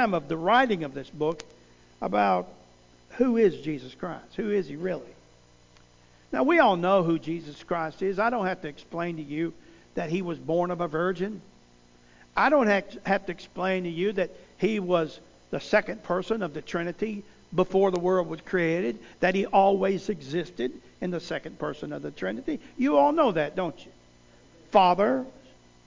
time of the writing of this book about who is Jesus Christ? Who is he really? Now, we all know who Jesus Christ is. I don't have to explain to you that he was born of a virgin. I don't have to explain to you that he was the second person of the Trinity before the world was created, that he always existed in the second person of the Trinity. You all know that, don't you? Father,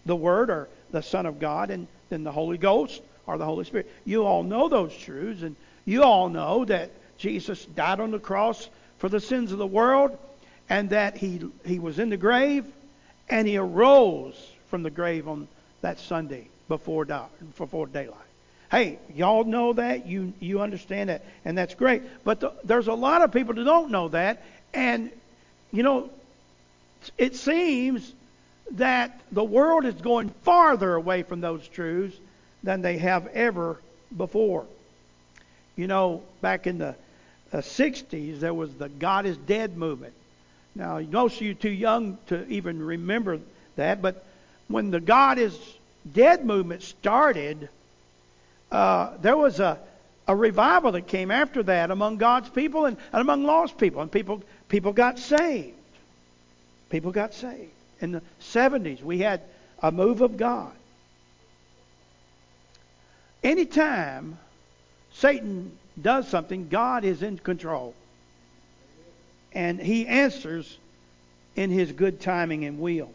the Word, or the Son of God, and then the Holy Ghost, or the Holy Spirit. You all know those truths, and you all know that Jesus died on the cross for the sins of the world, and that he, he was in the grave, and he arose from the grave on that Sunday before, before daylight. Hey, y'all know that. You, you understand that. And that's great. But the, there's a lot of people that don't know that. And, you know, it seems that the world is going farther away from those truths than they have ever before. You know, back in the uh, 60s, there was the God is Dead movement. Now, most of you too young to even remember that, but when the God is Dead movement started, uh, there was a, a revival that came after that among God's people and, and among lost people, and people people got saved. People got saved. In the 70s, we had a move of God. Anytime Satan does something, God is in control. And he answers in his good timing and will.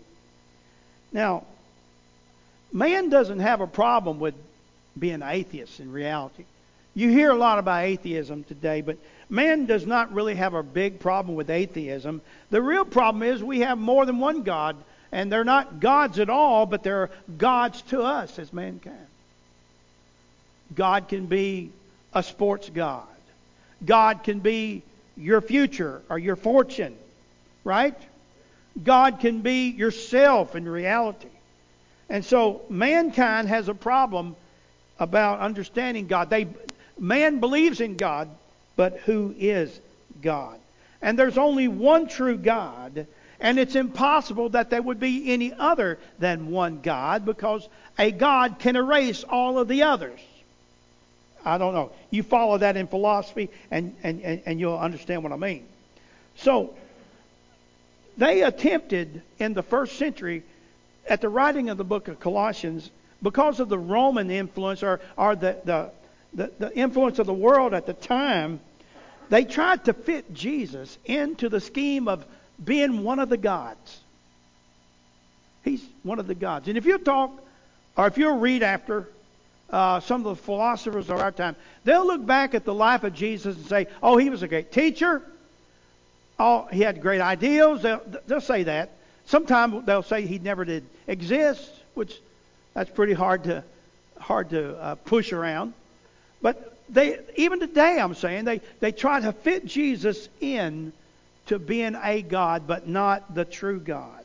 Now, man doesn't have a problem with being atheist in reality. You hear a lot about atheism today, but man does not really have a big problem with atheism. The real problem is we have more than one God, and they're not gods at all, but they're gods to us as mankind. God can be a sports god. God can be your future or your fortune, right? God can be yourself in reality. And so mankind has a problem about understanding God. They man believes in God, but who is God? And there's only one true God, and it's impossible that there would be any other than one God because a God can erase all of the others. I don't know. You follow that in philosophy, and, and, and, and you'll understand what I mean. So, they attempted in the first century, at the writing of the book of Colossians, because of the Roman influence or, or the, the, the, the influence of the world at the time, they tried to fit Jesus into the scheme of being one of the gods. He's one of the gods. And if you talk, or if you read after uh, some of the philosophers of our time, they'll look back at the life of Jesus and say, oh, he was a great teacher. Oh, he had great ideals. They'll, they'll say that. Sometimes they'll say he never did exist, which that's pretty hard to hard to uh, push around. But they even today, I'm saying they they try to fit Jesus in to being a God, but not the true God.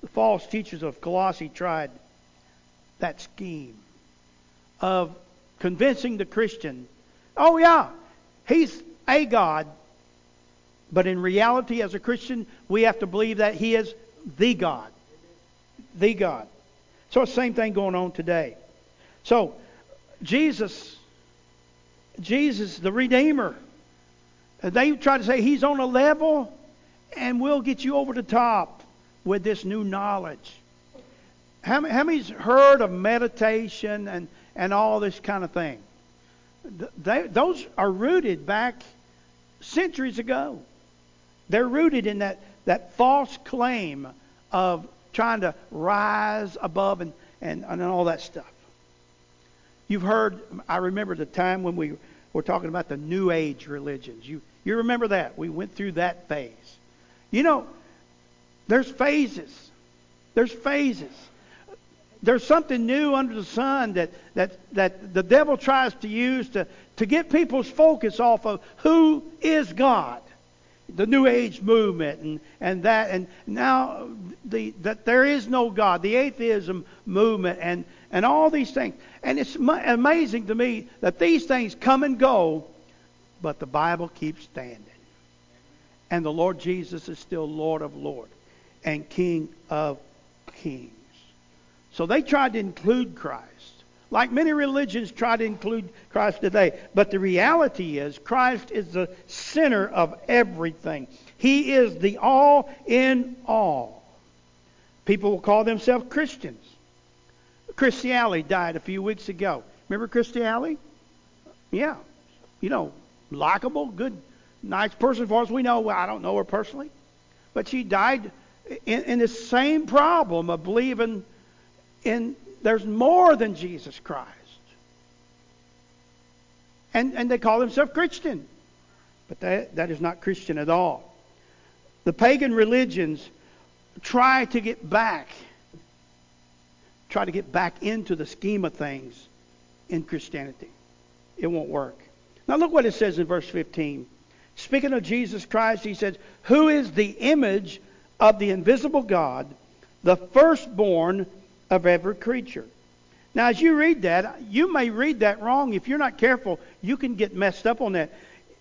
The false teachers of Colossae tried that scheme of convincing the Christian, oh yeah, he's a God, but in reality, as a Christian, we have to believe that he is the God. The God. So same thing going on today. So Jesus, Jesus, the Redeemer, they try to say he's on a level and we'll get you over the top with this new knowledge. How, how many's heard of meditation and, and all this kind of thing? They, those are rooted back centuries ago. They're rooted in that, that false claim of trying to rise above and, and, and all that stuff. You've heard, I remember the time when we were talking about the New Age religions. You, you remember that? We went through that phase. You know, there's phases. There's phases. There's something new under the sun that, that, that the devil tries to use to, to get people's focus off of who is God the New Age movement and, and that, and now the, that there is no God, the atheism movement, and, and all these things. And it's amazing to me that these things come and go, but the Bible keeps standing. And the Lord Jesus is still Lord of Lords and King of Kings. So they tried to include Christ, like many religions try to include Christ today. But the reality is, Christ is the center of everything. He is the all in all. People will call themselves Christians. Kirstie Alley died a few weeks ago. Remember Kirstie Alley? Yeah. You know, likable, good, nice person as far as we know. Well, I don't know her personally. But she died in, in the same problem of believing in there's more than Jesus Christ. And, and they call themselves Christian. But that, that is not Christian at all. The pagan religions try to get back, try to get back into the scheme of things in Christianity. It won't work. Now look what it says in verse 15. Speaking of Jesus Christ, he says, Who is the image of the invisible God, the firstborn of every creature. Now, as you read that, you may read that wrong. If you're not careful, you can get messed up on that.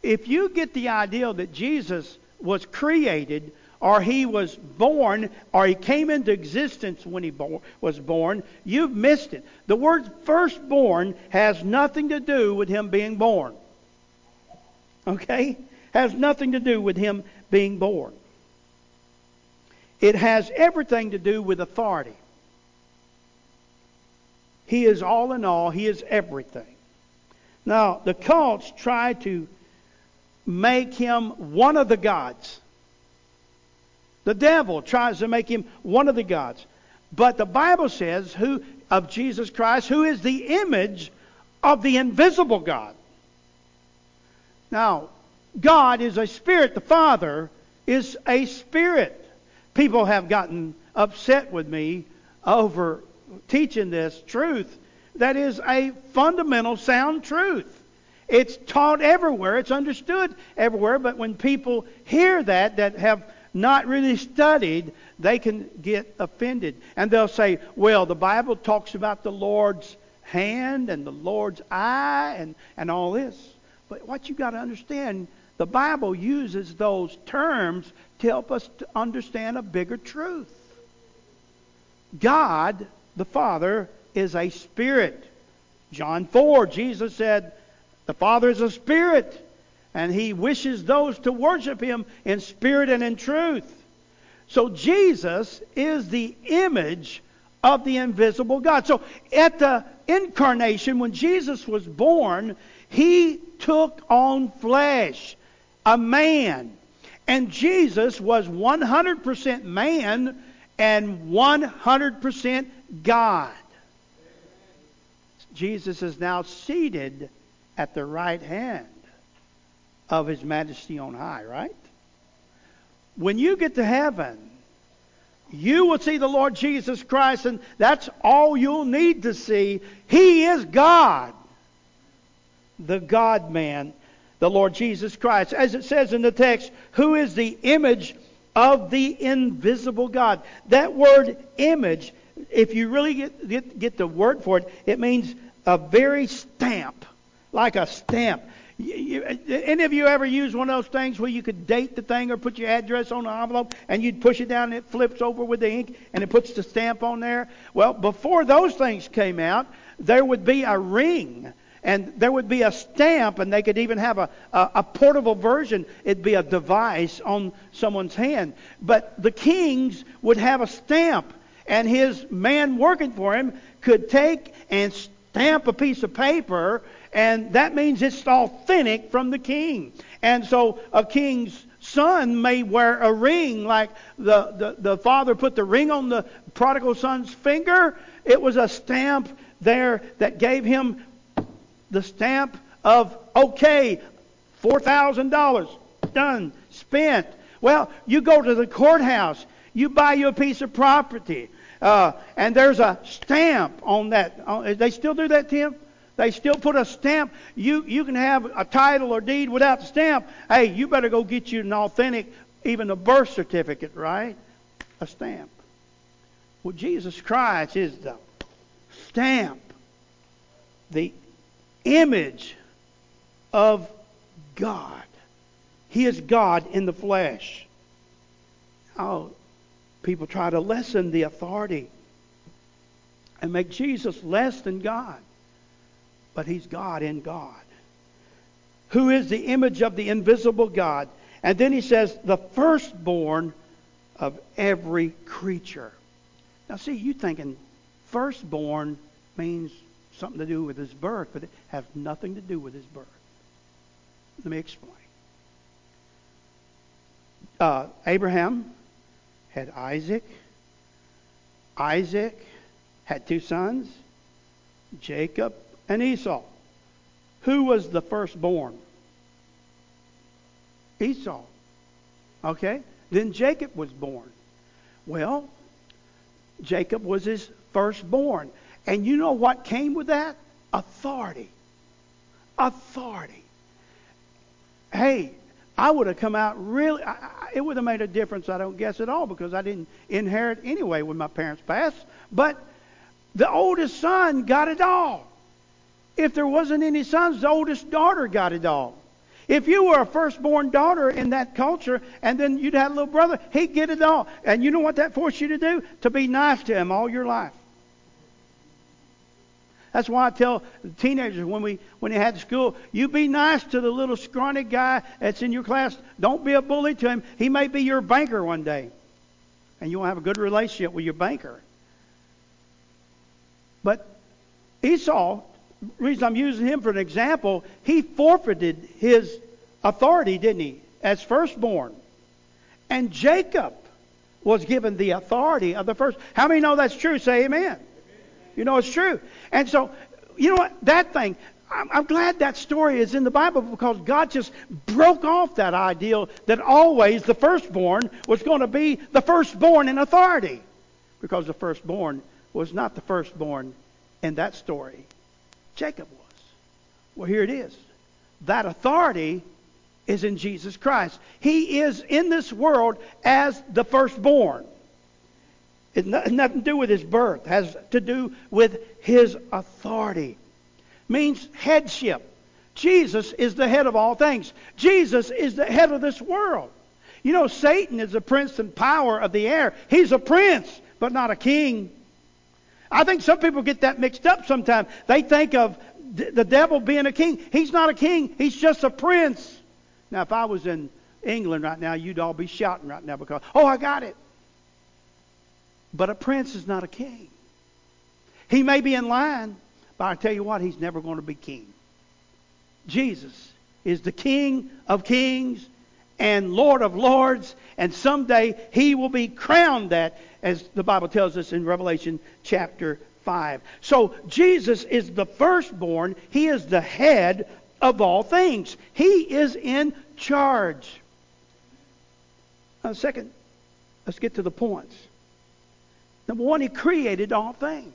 If you get the idea that Jesus was created, or he was born, or he came into existence when he bo- was born, you've missed it. The word firstborn has nothing to do with him being born. Okay? Has nothing to do with him being born. It has everything to do with authority. He is all in all, He is everything. Now, the cults try to make him one of the gods. The devil tries to make him one of the gods. But the Bible says who of Jesus Christ, who is the image of the invisible God. Now, God is a spirit. The Father is a spirit. People have gotten upset with me over teaching this truth that is a fundamental sound truth. It's taught everywhere, it's understood everywhere, but when people hear that, that have not really studied, they can get offended. And they'll say, well, the Bible talks about the Lord's hand and the Lord's eye and, and all this. But what you've got to understand, the Bible uses those terms to help us to understand a bigger truth. God, the Father, is a spirit. John 4, Jesus said, The Father is a spirit, and he wishes those to worship him in spirit and in truth. So Jesus is the image of the invisible God. So at the incarnation, when Jesus was born, he took on flesh, a man. And Jesus was 100% man and 100% God. Jesus is now seated at the right hand of his majesty on high, right? When you get to heaven, you will see the Lord Jesus Christ, and that's all you'll need to see. He is God, the God man the Lord Jesus Christ. As it says in the text, who is the image of the invisible God. That word image, if you really get, get, get the word for it, it means a very stamp, like a stamp. You, you, any of you ever use one of those things where you could date the thing or put your address on an envelope and you'd push it down and it flips over with the ink and it puts the stamp on there? Well, before those things came out, there would be a ring and there would be a stamp, and they could even have a, a, a, portable version. It'd be a device on someone's hand. But the kings would have a stamp, and his man working for him could take and stamp a piece of paper, and that means it's authentic from the king. And so a king's son may wear a ring like the, the, the father put the ring on the prodigal son's finger. It was a stamp there that gave him the stamp of, okay, $4,000, done, spent. Well, you go to the courthouse, you buy you a piece of property, uh, and there's a stamp on that. Uh, they still do that, Tim? They still put a stamp. You, you can have a title or deed without the stamp. Hey, you better go get you an authentic, even a birth certificate, right? A stamp. Well, Jesus Christ is the stamp, the image of God. He is God in the flesh. Oh, people try to lessen the authority and make Jesus less than God. but he's God in God. Who is the image of the invisible God. And then he says, the firstborn of every creature. Now, see, you thinking firstborn means something to do with his birth, but it nothing to do with his birth. Let me explain. Uh, Abraham had Isaac. Isaac had two sons, Jacob and Esau. Who was the firstborn? Esau. Okay? Then Jacob was born. Well, Jacob was his firstborn. And you know what came with that? Authority. Authority. Hey, I would have come out really, I, it would have made a difference, I don't guess at all, because I didn't inherit anyway when my parents passed. But the oldest son got it all. If there wasn't any sons, the oldest daughter got it all. If you were a firstborn daughter in that culture and then you'd had a little brother, he'd get it all. And you know what that forced you to do? To be nice to him all your life. That's why I tell teenagers when we when they had school, you be nice to the little scrawny guy that's in your class. Don't be a bully to him. He may be your banker one day, and you'll have a good relationship with your banker. But Esau, reason I'm using him for an example, he forfeited his authority, didn't he, as firstborn, and Jacob was given the authority of the first. How many know that's true? Say amen. You know it's true. And so, you know what? That thing, I'm, I'm glad that story is in the Bible because God just broke off that ideal that always the firstborn was going to be the firstborn in authority. Because the firstborn was not the firstborn in that story. Jacob was. Well, here it is. That authority is in Jesus Christ. He is in this world as the firstborn. It has nothing to do with his birth. It has to do with his authority. Means headship. Jesus is the head of all things. Jesus is the head of this world. You know, Satan is the prince and power of the air. He's a prince, but not a king. I think some people get that mixed up sometimes. They think of the devil being a king. He's not a king. He's just a prince. Now, if I was in England right now, you'd all be shouting right now because, oh, I got it. But a prince is not a king. He may be in line, but I tell you what, he's never going to be king. Jesus is the King of kings and Lord of lords, and someday he will be crowned that, as the Bible tells us in Revelation chapter 5. So Jesus is the firstborn, he is the head of all things, he is in charge. Now, second, let's get to the points. Number one, He created all things.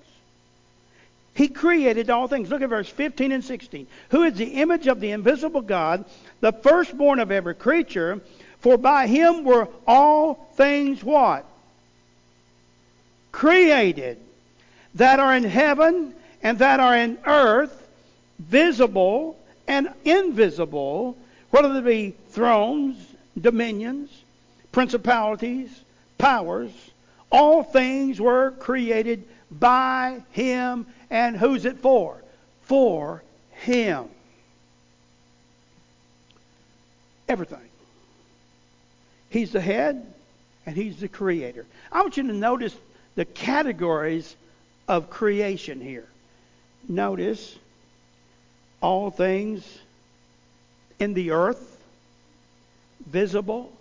He created all things. Look at verse 15 and 16. Who is the image of the invisible God, the firstborn of every creature, for by him were all things what? Created. That are in heaven and that are in earth, visible and invisible, whether they be thrones, dominions, principalities, powers, all things were created by him. And who's it for? For him. Everything. He's the head and he's the creator. I want you to notice the categories of creation here. Notice all things in the earth, visible,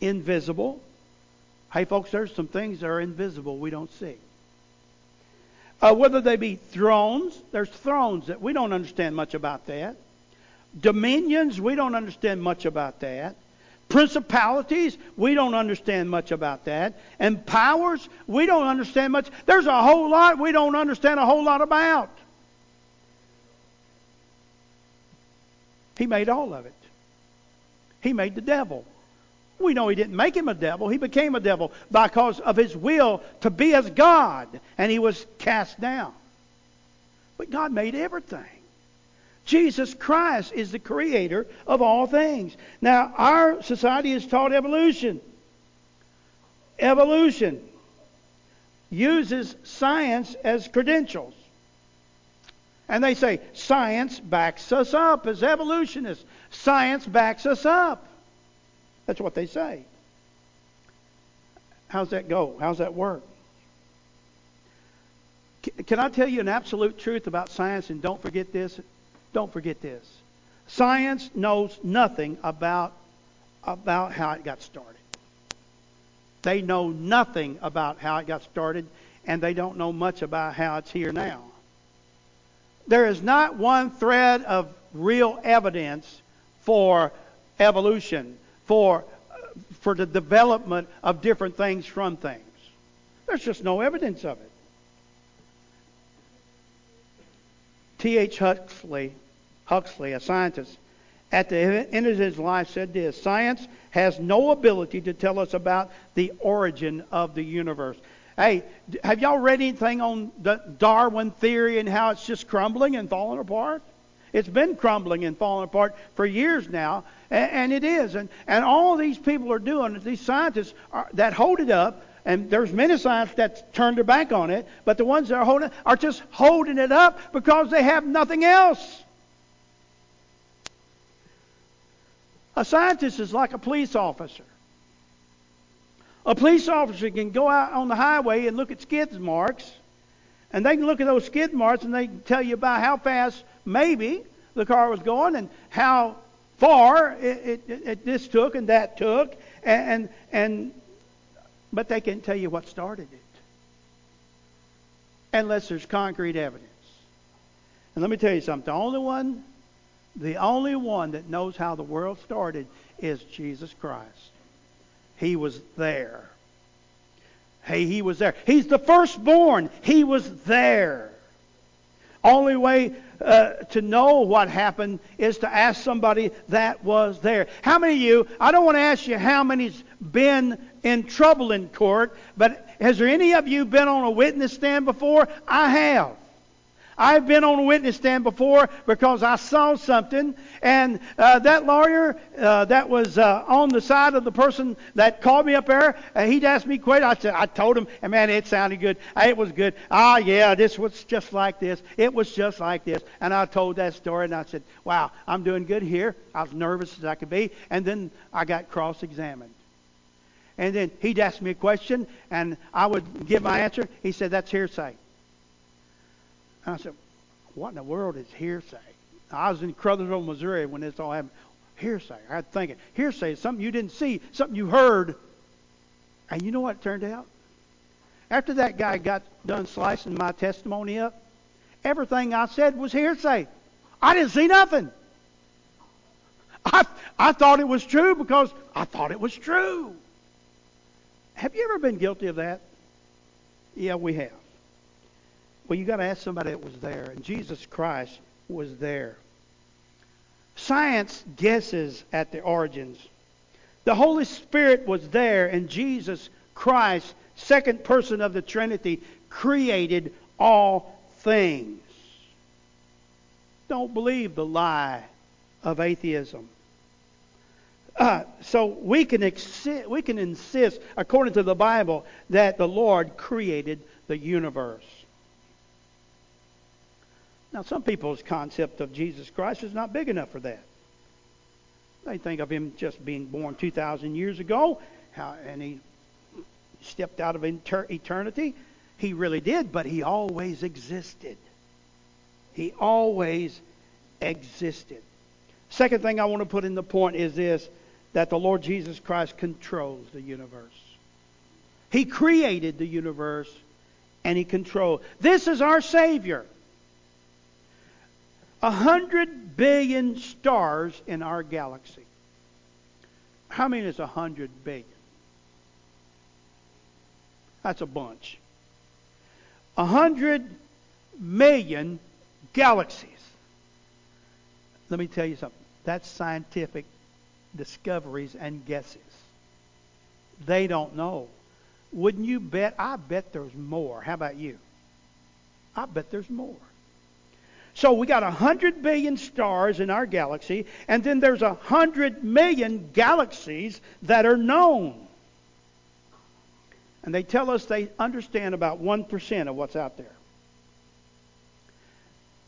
invisible, Hey, folks, there's some things that are invisible we don't see. Uh, whether they be thrones, there's thrones that we don't understand much about that. Dominions, we don't understand much about that. Principalities, we don't understand much about that. And powers, we don't understand much. There's a whole lot we don't understand a whole lot about. He made all of it. He made the devil. We know he didn't make him a devil. He became a devil because of his will to be as God, and he was cast down. But God made everything. Jesus Christ is the creator of all things. Now, our society is taught evolution. Evolution uses science as credentials. And they say, science backs us up as evolutionists. Science backs us up. That's what they say. How's that go? How's that work? Can I tell you an absolute truth about science? And don't forget this. Don't forget this. Science knows nothing about, about how it got started. They know nothing about how it got started, and they don't know much about how it's here now. There is not one thread of real evidence for evolution, for, uh, for the development of different things from things. There's just no evidence of it. T.H. Huxley, Huxley, a scientist, at the end of his life said this Science has no ability to tell us about the origin of the universe. Hey, have y'all read anything on the Darwin theory and how it's just crumbling and falling apart? It's been crumbling and falling apart for years now, and, and it is. And, and all these people are doing, these scientists are, that hold it up, and there's many scientists that turned their back on it, but the ones that are holding it are just holding it up because they have nothing else. A scientist is like a police officer. A police officer can go out on the highway and look at skid marks, and they can look at those skid marks and they can tell you about how fast maybe the car was going and how far it, it, it this took and that took, and, and and but they can't tell you what started it unless there's concrete evidence. And let me tell you something: the only one the only one that knows how the world started is Jesus Christ. He was there. Hey, he was there. He's the firstborn. He was there. Only way uh, to know what happened is to ask somebody that was there. How many of you, I don't want to ask you how many's been in trouble in court, but has there any of you been on a witness stand before? I have. I've been on a witness stand before because I saw something, and uh, that lawyer uh, that was uh, on the side of the person that called me up there, he'd asked me quite. I said, I told him, and man, it sounded good. It was good. Ah, yeah, this was just like this. It was just like this, and I told that story, and I said, wow, I'm doing good here. I was nervous as I could be, and then I got cross-examined. And then he'd ask me a question, and I would give my answer. He said, That's hearsay. And I said, What in the world is hearsay? I was in Crothersville, Missouri when this all happened. Hearsay. I had to think it. Hearsay is something you didn't see, something you heard. And you know what turned out? After that guy got done slicing my testimony up, everything I said was hearsay. I didn't see nothing. I, I thought it was true because I thought it was true. Have you ever been guilty of that? Yeah, we have. Well, you got to ask somebody that was there, and Jesus Christ was there. Science guesses at the origins. The Holy Spirit was there, and Jesus Christ, second person of the Trinity, created all things. Don't believe the lie of atheism. Uh, so we can, exi- we can insist, according to the Bible, that the Lord created the universe. Now, some people's concept of Jesus Christ is not big enough for that. They think of him just being born 2,000 years ago, how, and he stepped out of inter- eternity. He really did, but he always existed. He always existed. Second thing I want to put in the point is this that the Lord Jesus Christ controls the universe. He created the universe and he controls. This is our Savior. A hundred billion stars in our galaxy. How many is a hundred billion? That's a bunch. A hundred million galaxies. Let me tell you something. That's scientific discoveries and guesses. They don't know. Wouldn't you bet? I bet there's more. How about you? I bet there's more. So we got a hundred billion stars in our galaxy, and then there's a hundred million galaxies that are known. And they tell us they understand about 1% of what's out there.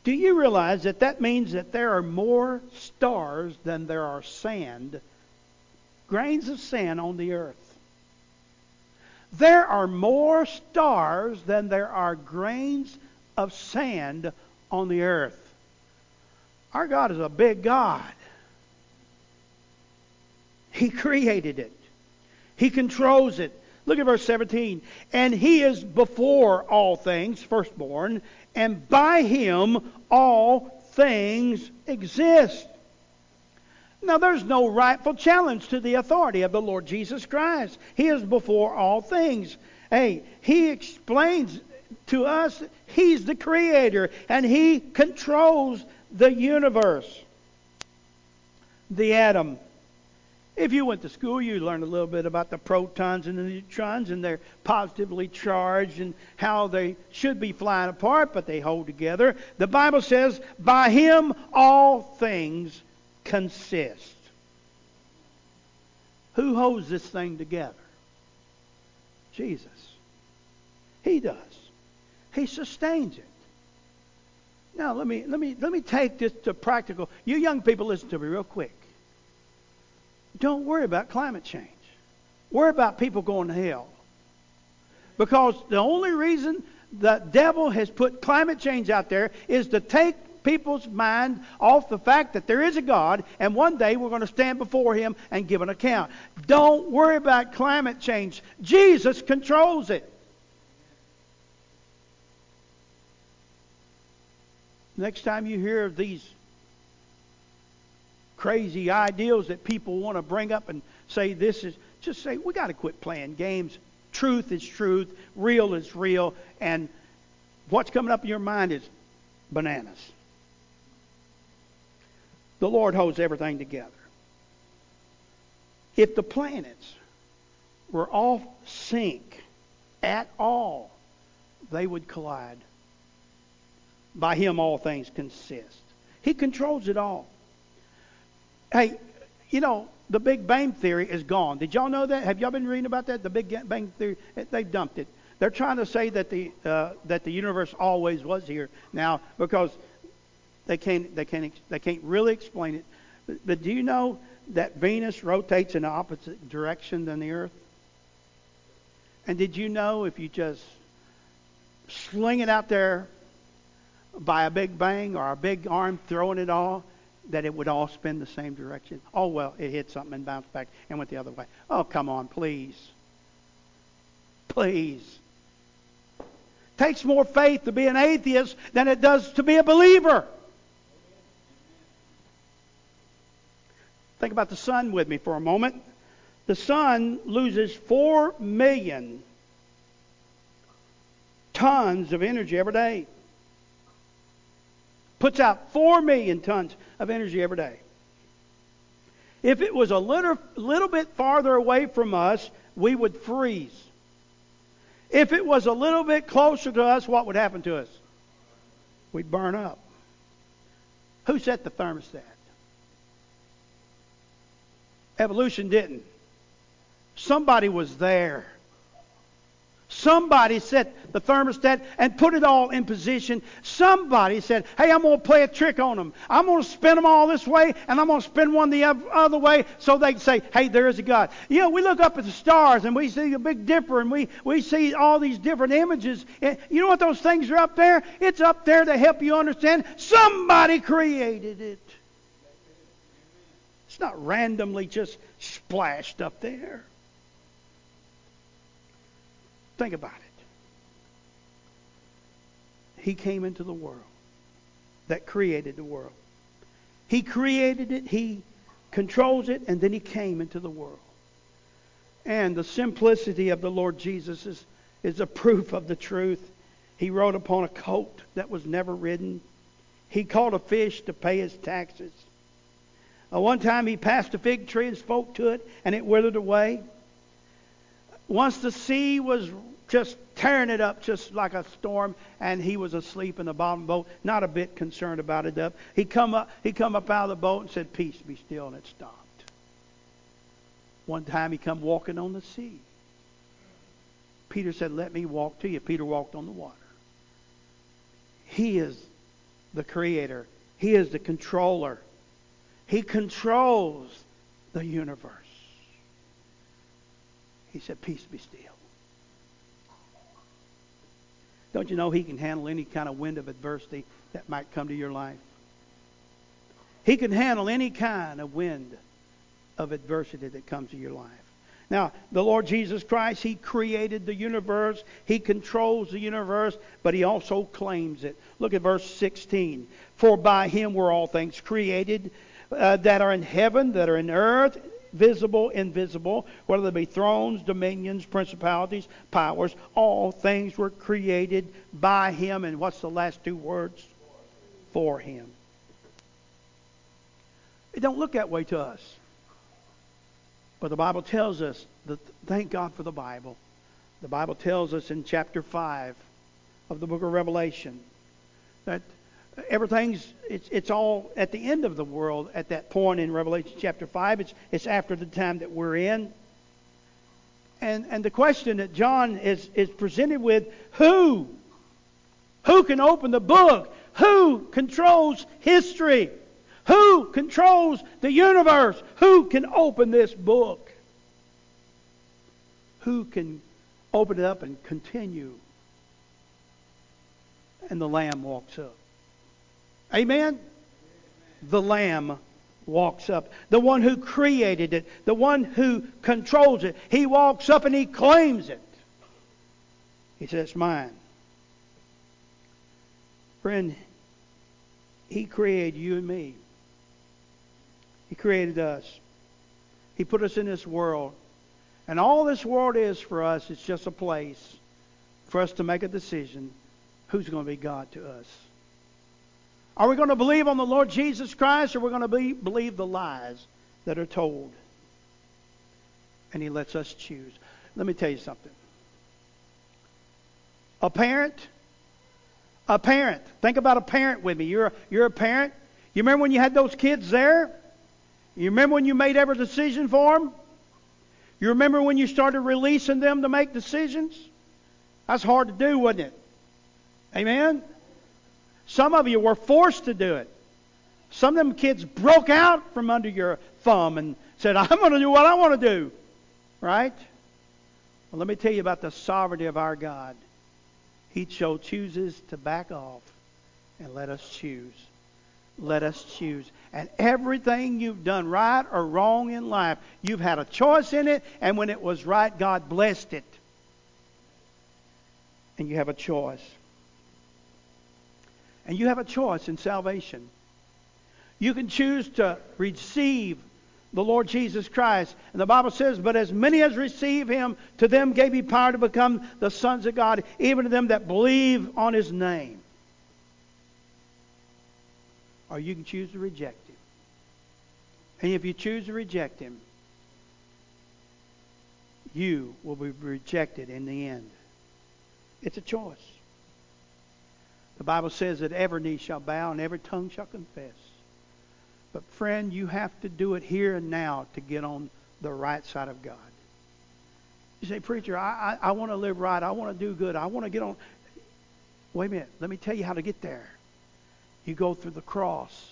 Do you realize that that means that there are more stars than there are sand, grains of sand on the earth? There are more stars than there are grains of sand on the earth. Our God is a big God. He created it. He controls it. Look at verse 17. And he is before all things, firstborn, and by him all things exist. Now, there's no rightful challenge to the authority of the Lord Jesus Christ. He is before all things. Hey, He explains to us He's the Creator and He controls the universe. The atom if you went to school, you learned a little bit about the protons and the neutrons, and they're positively charged and how they should be flying apart, but they hold together. The Bible says, By him all things consist. Who holds this thing together? Jesus. He does. He sustains it. Now let me let me let me take this to practical. You young people listen to me real quick. Don't worry about climate change. Worry about people going to hell. Because the only reason the devil has put climate change out there is to take people's mind off the fact that there is a God and one day we're going to stand before him and give an account. Don't worry about climate change. Jesus controls it. Next time you hear these crazy ideals that people want to bring up and say this is just say we got to quit playing games. Truth is truth, real is real, and what's coming up in your mind is bananas. The Lord holds everything together. If the planets were off sync at all, they would collide. By Him, all things consist. He controls it all. Hey, you know, the Big Bang Theory is gone. Did y'all know that? Have y'all been reading about that? The Big Bang Theory, they've dumped it. They're trying to say that the uh, that the universe always was here now because they can't they can't they can't really explain it. But, but do you know that Venus rotates in the opposite direction than the Earth? And did you know if you just sling it out there by a big bang or a big arm throwing it all, that it would all spin the same direction. Oh, well, it hit something and bounced back and went the other way. Oh, come on, please. Please. Takes more faith to be an atheist than it does to be a believer. Think about the sun with me for a moment. The sun loses 4 million tons of energy every day puts out 4 million tons of energy every day. If it was a little, little bit farther away from us, we would freeze. If it was a little bit closer to us, what would happen to us? We'd burn up. Who set the thermostat? Evolution didn't. Somebody was there. Somebody set the thermostat and put it all in position. Somebody said, Hey, I'm going to play a trick on them. I'm going to spin them all this way, and I'm going to spin one the other way so they can say, Hey, there is a God. You know, we look up at the stars and we see a Big Dipper and we, we see all these different images. And you know what those things are up there? It's up there to help you understand somebody created it. It's not randomly just splashed up there. Think about it. He came into the world that created the world. He created it, He controls it, and then He came into the world. And the simplicity of the Lord Jesus is, is a proof of the truth. He rode upon a colt that was never ridden. He caught a fish to pay his taxes. Uh, one time he passed a fig tree and spoke to it, and it withered away. Once the sea was just tearing it up just like a storm, and he was asleep in the bottom boat, not a bit concerned about it. Up. He come up, he come up out of the boat and said, "Peace, be still," and it stopped. One time he come walking on the sea. Peter said, "Let me walk to you." Peter walked on the water. He is the creator. He is the controller. He controls the universe. He said, Peace be still. Don't you know he can handle any kind of wind of adversity that might come to your life? He can handle any kind of wind of adversity that comes to your life. Now, the Lord Jesus Christ, He created the universe. He controls the universe, but He also claims it. Look at verse 16. For by Him were all things created uh, that are in heaven, that are in earth, visible, invisible, whether they be thrones, dominions, principalities, powers. All things were created by Him. And what's the last two words? For Him. It don't look that way to us. But the Bible tells us that, thank God for the Bible. The Bible tells us in chapter 5 of the book of Revelation that everything's it's, it's all at the end of the world at that point in Revelation chapter 5. It's, it's after the time that we're in. And, and the question that John is, is presented with who? Who can open the book? Who controls history? Who controls the universe? Who can open this book? Who can open it up and continue? And the Lamb walks up. Amen? The Lamb walks up. The one who created it, the one who controls it. He walks up and he claims it. He says, It's mine. Friend, he created you and me. He created us. He put us in this world. And all this world is for us is just a place for us to make a decision who's going to be God to us. Are we going to believe on the Lord Jesus Christ or are we going to be, believe the lies that are told? And He lets us choose. Let me tell you something. A parent, a parent, think about a parent with me. You're you're a parent. You remember when you had those kids there? You remember when you made every decision for them? You remember when you started releasing them to make decisions? That's hard to do, wasn't it? Amen? Some of you were forced to do it. Some of them kids broke out from under your thumb and said, I'm going to do what I want to do. Right? Well, let me tell you about the sovereignty of our God. He so chooses to back off and let us choose. Let us choose. And everything you've done right or wrong in life, you've had a choice in it, and when it was right, God blessed it. And you have a choice. And you have a choice in salvation. You can choose to receive the Lord Jesus Christ. And the Bible says, But as many as receive him, to them gave he power to become the sons of God, even to them that believe on his name or you can choose to reject him. And if you choose to reject him, you will be rejected in the end. It's a choice. The Bible says that every knee shall bow and every tongue shall confess. But, friend, you have to do it here and now to get on the right side of God. You say, Preacher, I, I, I want to live right. I want to do good. I want to get on. Wait a minute. Let me tell you how to get there you go through the cross.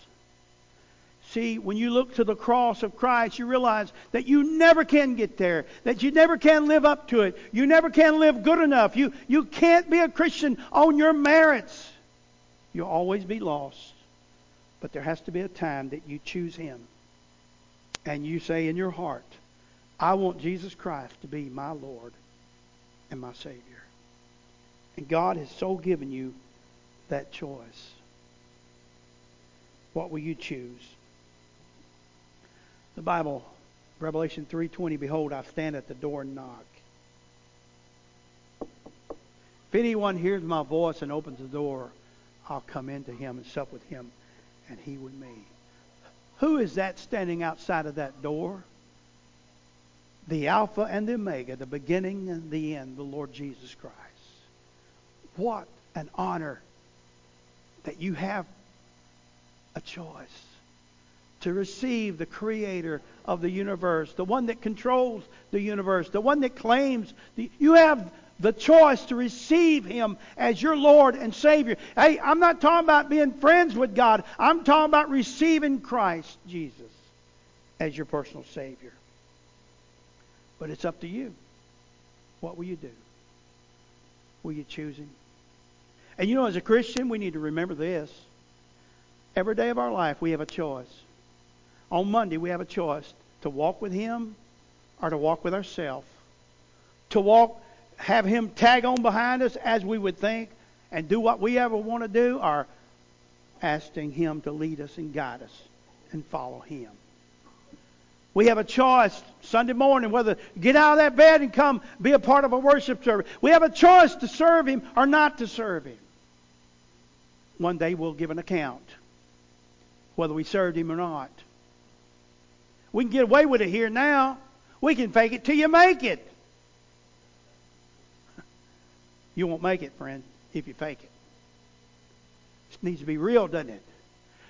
See, when you look to the cross of Christ, you realize that you never can get there, that you never can live up to it. You never can live good enough. You, you can't be a Christian on your merits. You'll always be lost. But there has to be a time that you choose Him. And you say in your heart, I want Jesus Christ to be my Lord and my Savior. And God has so given you that choice. What will you choose? The Bible, Revelation 3:20, behold, I stand at the door and knock. If anyone hears my voice and opens the door, I'll come into him and sup with him and he with me. Who is that standing outside of that door? The Alpha and the Omega, the beginning and the end, the Lord Jesus Christ. What an honor that you have a choice to receive the creator of the universe, the one that controls the universe, the one that claims the, you have the choice to receive Him as your Lord and Savior. Hey, I'm not talking about being friends with God. I'm talking about receiving Christ Jesus as your personal Savior. But it's up to you. What will you do? Will you choose Him? And you know, as a Christian, we need to remember this. Every day of our life, we have a choice. On Monday, we have a choice to walk with Him or to walk with ourselves. To walk, have Him tag on behind us as we would think and do what we ever want to do, or asking Him to lead us and guide us and follow Him. We have a choice Sunday morning whether get out of that bed and come be a part of a worship service. We have a choice to serve Him or not to serve Him. One day we'll give an account whether we served Him or not. We can get away with it here now. We can fake it till you make it. You won't make it, friend, if you fake it. It needs to be real, doesn't it?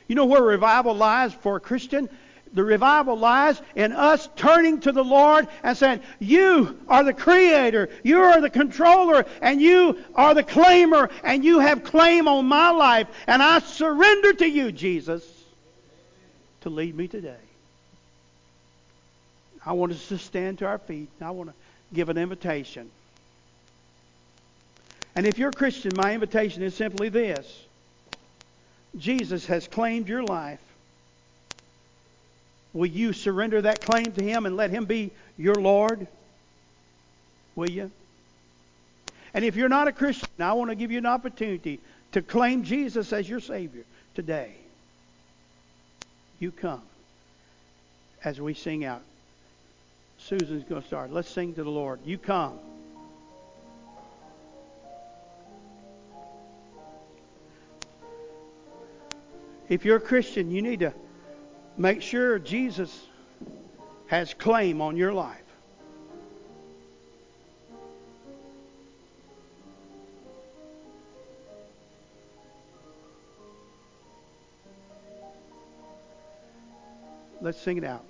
You know where revival lies for a Christian? The revival lies in us turning to the Lord and saying, You are the creator, you are the controller, and you are the claimer, and you have claim on my life, and I surrender to you, Jesus, to lead me today. I want us to stand to our feet, and I want to give an invitation. And if you're a Christian, my invitation is simply this Jesus has claimed your life. Will you surrender that claim to Him and let Him be your Lord? Will you? And if you're not a Christian, I want to give you an opportunity to claim Jesus as your Savior today. You come as we sing out. Susan's going to start. Let's sing to the Lord. You come. If you're a Christian, you need to Make sure Jesus has claim on your life. Let's sing it out.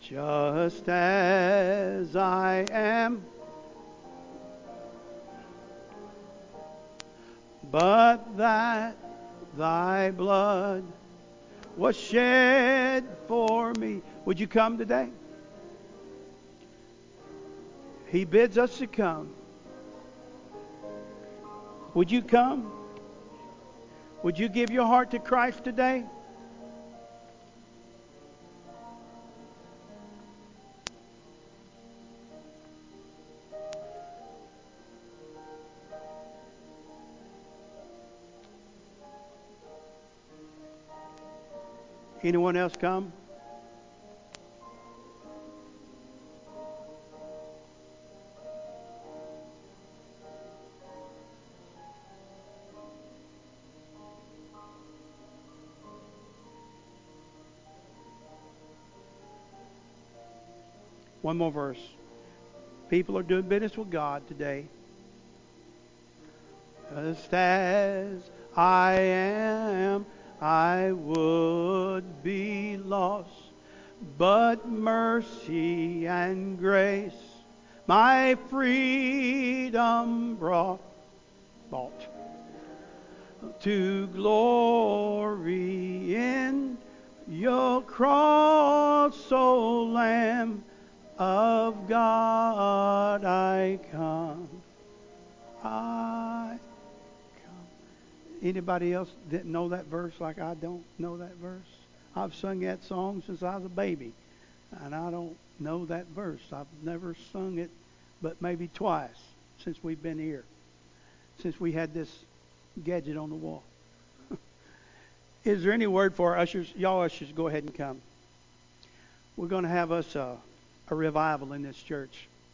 Just as I am. But that thy blood was shed for me. Would you come today? He bids us to come. Would you come? Would you give your heart to Christ today? Anyone else come? One more verse. People are doing business with God today. Just as I am I would be lost, but mercy and grace my freedom brought, bought to glory in your cross, O Lamb of God, I come. Anybody else didn't know that verse like I don't know that verse? I've sung that song since I was a baby, and I don't know that verse. I've never sung it, but maybe twice since we've been here, since we had this gadget on the wall. Is there any word for our ushers? Y'all ushers, go ahead and come. We're going to have us a, a revival in this church.